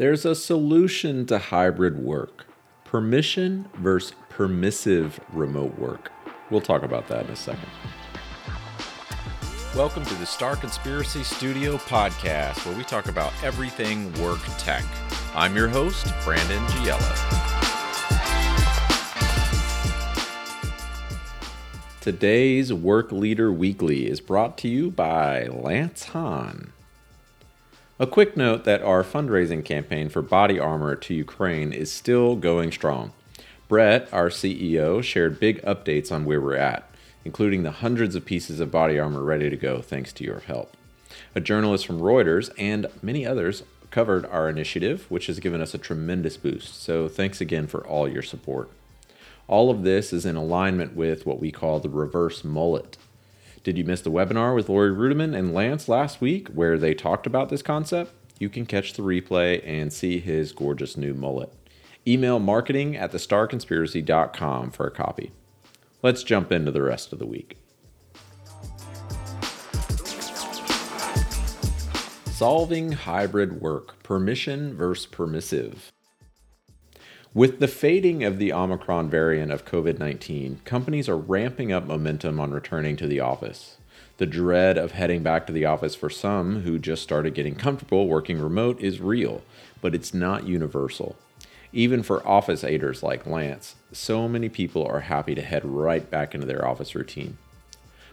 There's a solution to hybrid work permission versus permissive remote work. We'll talk about that in a second. Welcome to the Starr Conspiracy Studio podcast, where we talk about everything work tech. I'm your host, Brandon Giella. Today's Work Leader Weekly is brought to you by Lance Haun. A quick note that our fundraising campaign for body armor to Ukraine is still going strong. Brett, our CEO, shared big updates on where we're at, including the hundreds of pieces of body armor ready to go thanks to your help. A journalist from Reuters and many others covered our initiative, which has given us a tremendous boost. So thanks again for all your support. All of this is in alignment with what we call the reverse mullet. Did you miss the webinar with Laurie Ruettimann and Lance last week where they talked about this concept? You can catch the replay and see his gorgeous new mullet. Email marketing at thestarrconspiracy.com for a copy. Let's jump into the rest of the week. Solving hybrid work permission versus permissive. With the fading of the Omicron variant of COVID 19, companies are ramping up momentum on returning to the office. The dread of heading back to the office for some who just started getting comfortable working remote is real, but it's not universal. Even for office aiders like Lance, so many people are happy to head right back into their office routine.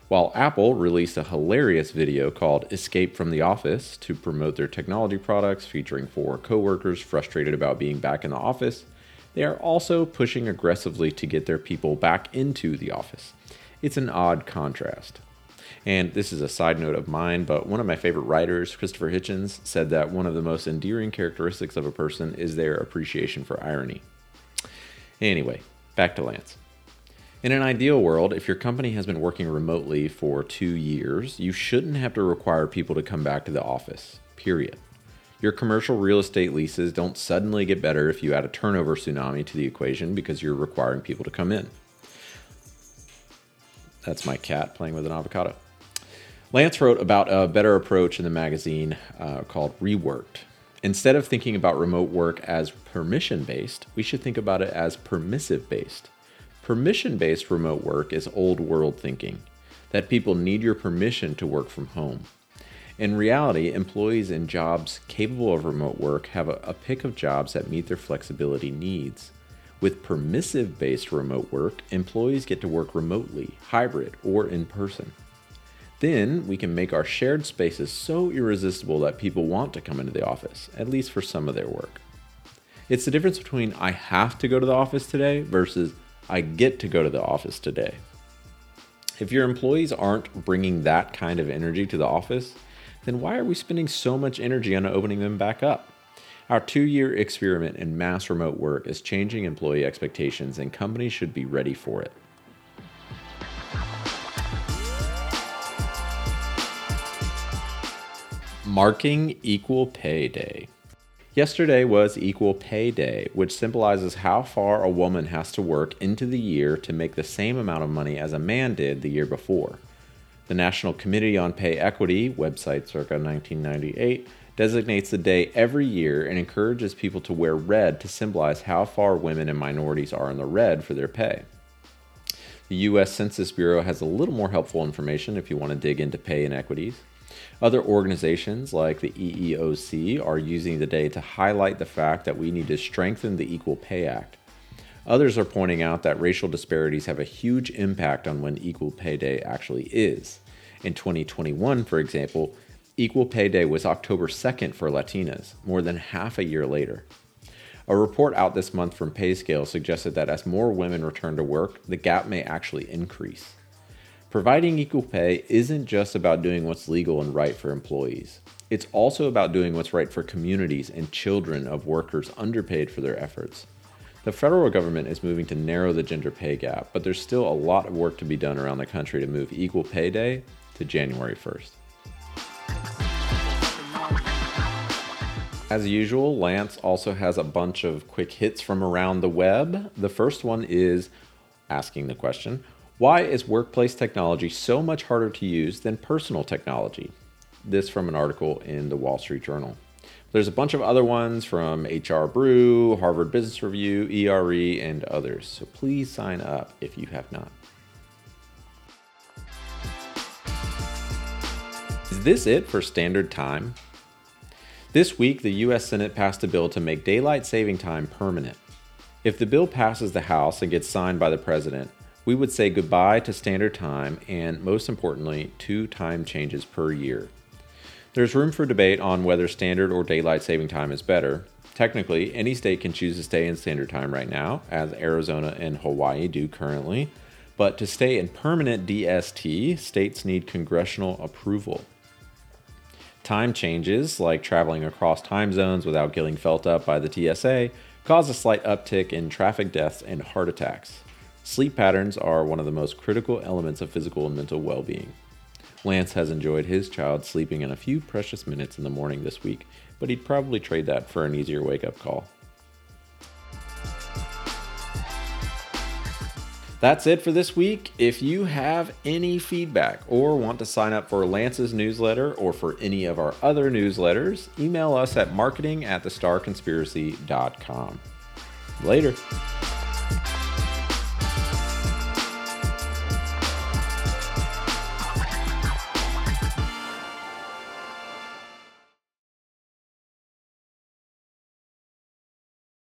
While Apple released a hilarious video called Escape from the Office to promote their technology products featuring four coworkers frustrated about being back in the office, they are also pushing aggressively to get their people back into the office. It's an odd contrast. And this is a side note of mine, but one of my favorite writers, Christopher Hitchens, said that one of the most endearing characteristics of a person is their appreciation for irony. Anyway, back to Lance. In an ideal world, if your company has been working remotely for two years, you shouldn't have to require people to come back to the office, period. Your commercial real estate leases don't suddenly get better if you add a turnover tsunami to the equation because you're requiring people to come in. That's my cat playing with an avocado. Lance wrote about a better approach in the magazine uh, called Reworked. Instead of thinking about remote work as permission based, we should think about it as permissive based. Permission based remote work is old world thinking that people need your permission to work from home. In reality, employees in jobs capable of remote work have a, a pick of jobs that meet their flexibility needs. With permissive based remote work, employees get to work remotely, hybrid, or in person. Then we can make our shared spaces so irresistible that people want to come into the office, at least for some of their work. It's the difference between I have to go to the office today versus I get to go to the office today. If your employees aren't bringing that kind of energy to the office, then why are we spending so much energy on opening them back up? Our two year experiment in mass remote work is changing employee expectations, and companies should be ready for it. Marking Equal Pay Day. Yesterday was Equal Pay Day, which symbolizes how far a woman has to work into the year to make the same amount of money as a man did the year before. The National Committee on Pay Equity, website circa 1998, designates the day every year and encourages people to wear red to symbolize how far women and minorities are in the red for their pay. The U.S. Census Bureau has a little more helpful information if you want to dig into pay inequities. Other organizations like the EEOC are using the day to highlight the fact that we need to strengthen the Equal Pay Act. Others are pointing out that racial disparities have a huge impact on when Equal Pay Day actually is. In 2021, for example, Equal Pay Day was October 2nd for Latinas, more than half a year later. A report out this month from PayScale suggested that as more women return to work, the gap may actually increase. Providing equal pay isn't just about doing what's legal and right for employees. It's also about doing what's right for communities and children of workers underpaid for their efforts. The federal government is moving to narrow the gender pay gap, but there's still a lot of work to be done around the country to move Equal Pay Day to January 1st. As usual, Lance also has a bunch of quick hits from around the web. The first one is asking the question Why is workplace technology so much harder to use than personal technology? This from an article in the Wall Street Journal. There's a bunch of other ones from HR Brew, Harvard Business Review, ERE, and others. So please sign up if you have not. Is this it for standard time? This week, the U.S. Senate passed a bill to make daylight saving time permanent. If the bill passes the House and gets signed by the President, we would say goodbye to standard time and, most importantly, two time changes per year. There's room for debate on whether standard or daylight saving time is better. Technically, any state can choose to stay in standard time right now, as Arizona and Hawaii do currently. But to stay in permanent DST, states need congressional approval. Time changes, like traveling across time zones without getting felt up by the TSA, cause a slight uptick in traffic deaths and heart attacks. Sleep patterns are one of the most critical elements of physical and mental well being. Lance has enjoyed his child sleeping in a few precious minutes in the morning this week, but he'd probably trade that for an easier wake up call. That's it for this week. If you have any feedback or want to sign up for Lance's newsletter or for any of our other newsletters, email us at marketing at thestarrconspiracy.com. Later.